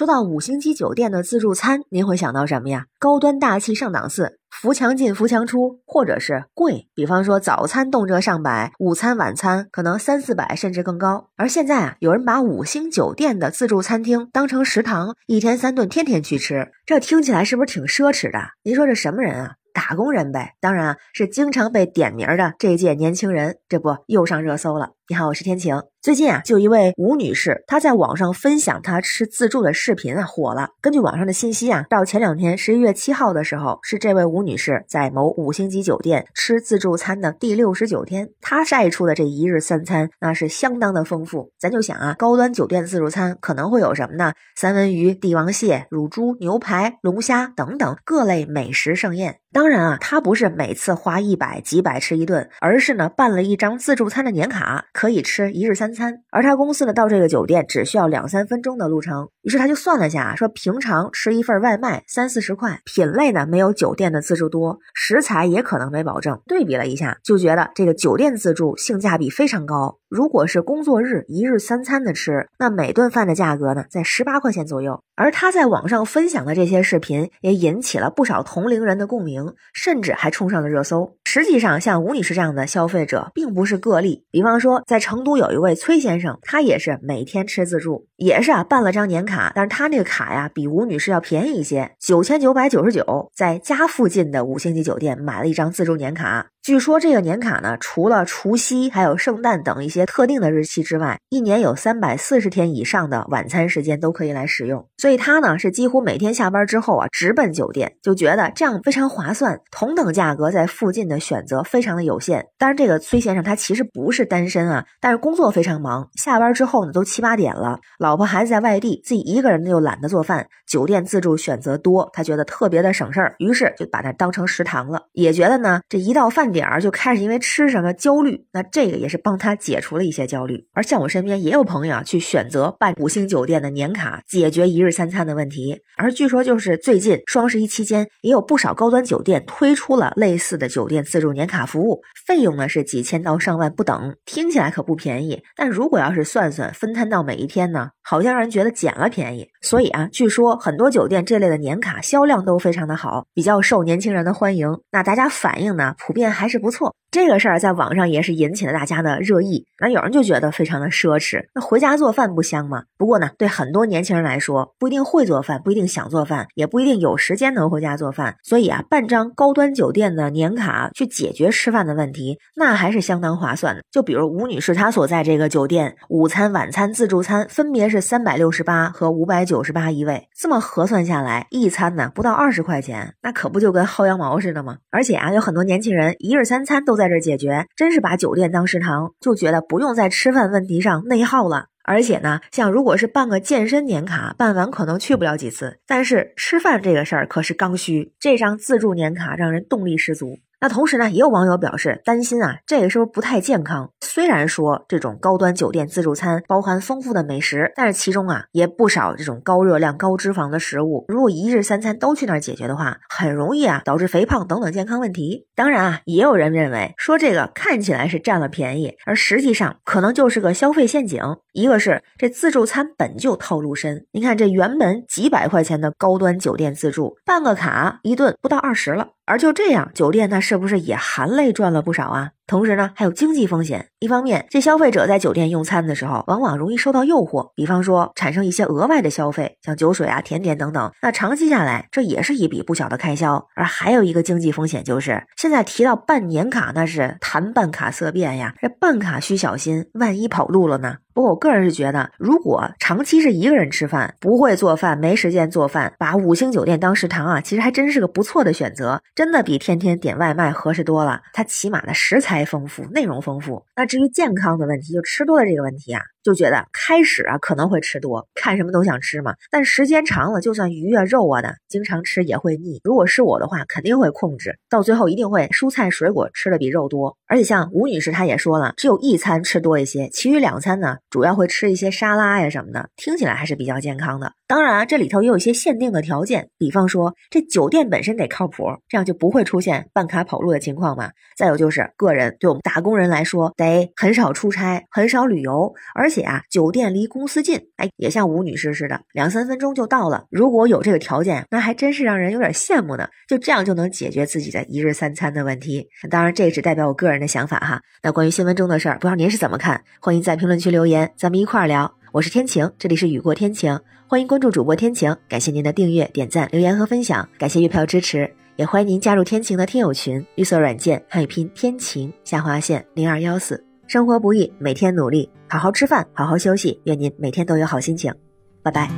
说到五星级酒店的自助餐，您会想到什么呀？高端大气上档次，扶墙进扶墙出，或者是贵？比方说早餐动辄上百，午餐晚餐可能三四百甚至更高。而现在啊，有人把五星酒店的自助餐厅当成食堂，一天三顿，天天去吃，这听起来是不是挺奢侈的？您说这什么人啊？打工人呗，当然啊，是经常被点名的这届年轻人，这不又上热搜了。你好，我是天晴。最近啊，就一位吴女士，她在网上分享她吃自助的视频啊，火了。根据网上的信息啊，到前两天十一月七号的时候，是这位吴女士在某五星级酒店吃自助餐的第六十九天。她晒出的这一日三餐那是相当的丰富。咱就想啊，高端酒店自助餐可能会有什么呢？三文鱼、帝王蟹、乳猪、牛排、龙虾等等各类美食盛宴。当然啊，她不是每次花一百几百吃一顿，而是呢办了一张自助餐的年卡。可以吃一日三餐，而他公司呢到这个酒店只需要两三分钟的路程。于是他就算了下，说平常吃一份外卖三四十块，品类呢没有酒店的自助多，食材也可能没保证。对比了一下，就觉得这个酒店自助性价比非常高。如果是工作日一日三餐的吃，那每顿饭的价格呢在十八块钱左右。而他在网上分享的这些视频也引起了不少同龄人的共鸣，甚至还冲上了热搜。实际上，像吴女士这样的消费者并不是个例。比方说，在成都有一位崔先生，他也是每天吃自助，也是啊办了张年卡，但是他那个卡呀比吴女士要便宜一些，九千九百九十九，在家附近的五星级酒店买了一张自助年卡。据说这个年卡呢，除了除夕还有圣诞等一些特定的日期之外，一年有三百四十天以上的晚餐时间都可以来使用。所以他呢是几乎每天下班之后啊直奔酒店，就觉得这样非常划算。同等价格在附近的选择非常的有限。当然，这个崔先生他其实不是单身啊，但是工作非常忙，下班之后呢都七八点了，老婆孩子在外地，自己一个人呢又懒得做饭，酒店自助选择多，他觉得特别的省事儿，于是就把它当成食堂了。也觉得呢这一到饭。点儿就开始因为吃什么焦虑，那这个也是帮他解除了一些焦虑。而像我身边也有朋友啊，去选择办五星酒店的年卡，解决一日三餐的问题。而据说就是最近双十一期间，也有不少高端酒店推出了类似的酒店自助年卡服务，费用呢是几千到上万不等，听起来可不便宜。但如果要是算算分摊到每一天呢，好像让人觉得捡了便宜。所以啊，据说很多酒店这类的年卡销量都非常的好，比较受年轻人的欢迎。那大家反应呢，普遍还是不错。这个事儿在网上也是引起了大家的热议。那有人就觉得非常的奢侈，那回家做饭不香吗？不过呢，对很多年轻人来说，不一定会做饭，不一定想做饭，也不一定有时间能回家做饭。所以啊，办张高端酒店的年卡去解决吃饭的问题，那还是相当划算的。就比如吴女士她所在这个酒店，午餐、晚餐、自助餐分别是三百六十八和五百九十八一位，这么核算下来，一餐呢不到二十块钱，那可不就跟薅羊毛似的吗？而且啊，有很多年轻人一日三餐都。在这解决，真是把酒店当食堂，就觉得不用在吃饭问题上内耗了。而且呢，像如果是办个健身年卡，办完可能去不了几次，但是吃饭这个事儿可是刚需。这张自助年卡让人动力十足。那同时呢，也有网友表示担心啊，这个是不是不太健康？虽然说这种高端酒店自助餐包含丰富的美食，但是其中啊也不少这种高热量、高脂肪的食物。如果一日三餐都去那儿解决的话，很容易啊导致肥胖等等健康问题。当然啊，也有人认为说这个看起来是占了便宜，而实际上可能就是个消费陷阱。一个是这自助餐本就套路深，你看这原本几百块钱的高端酒店自助，办个卡一顿不到二十了。而就这样，酒店那是不是也含泪赚了不少啊？同时呢，还有经济风险。一方面，这消费者在酒店用餐的时候，往往容易受到诱惑，比方说产生一些额外的消费，像酒水啊、甜点等等。那长期下来，这也是一笔不小的开销。而还有一个经济风险就是，现在提到办年卡，那是谈办卡色变呀，这办卡需小心，万一跑路了呢？不过我个人是觉得，如果长期是一个人吃饭，不会做饭，没时间做饭，把五星酒店当食堂啊，其实还真是个不错的选择，真的比天天点外卖合适多了。它起码的食材丰富，内容丰富。那至于健康的问题，就吃多了这个问题啊。就觉得开始啊可能会吃多，看什么都想吃嘛。但时间长了，就算鱼啊肉啊的，经常吃也会腻。如果是我的话，肯定会控制，到最后一定会蔬菜水果吃的比肉多。而且像吴女士她也说了，只有一餐吃多一些，其余两餐呢，主要会吃一些沙拉呀什么的，听起来还是比较健康的。当然啊，这里头也有一些限定的条件，比方说这酒店本身得靠谱，这样就不会出现办卡跑路的情况嘛。再有就是个人对我们打工人来说，得很少出差，很少旅游，而而且啊，酒店离公司近，哎，也像吴女士似的，两三分钟就到了。如果有这个条件，那还真是让人有点羡慕呢。就这样就能解决自己的一日三餐的问题。当然，这只代表我个人的想法哈。那关于新闻中的事儿，不知道您是怎么看？欢迎在评论区留言，咱们一块儿聊。我是天晴，这里是雨过天晴，欢迎关注主播天晴，感谢您的订阅、点赞、留言和分享，感谢月票支持，也欢迎您加入天晴的听友群，绿色软件汉语拼天晴下划线零二幺四。生活不易，每天努力，好好吃饭，好好休息，愿您每天都有好心情，拜拜。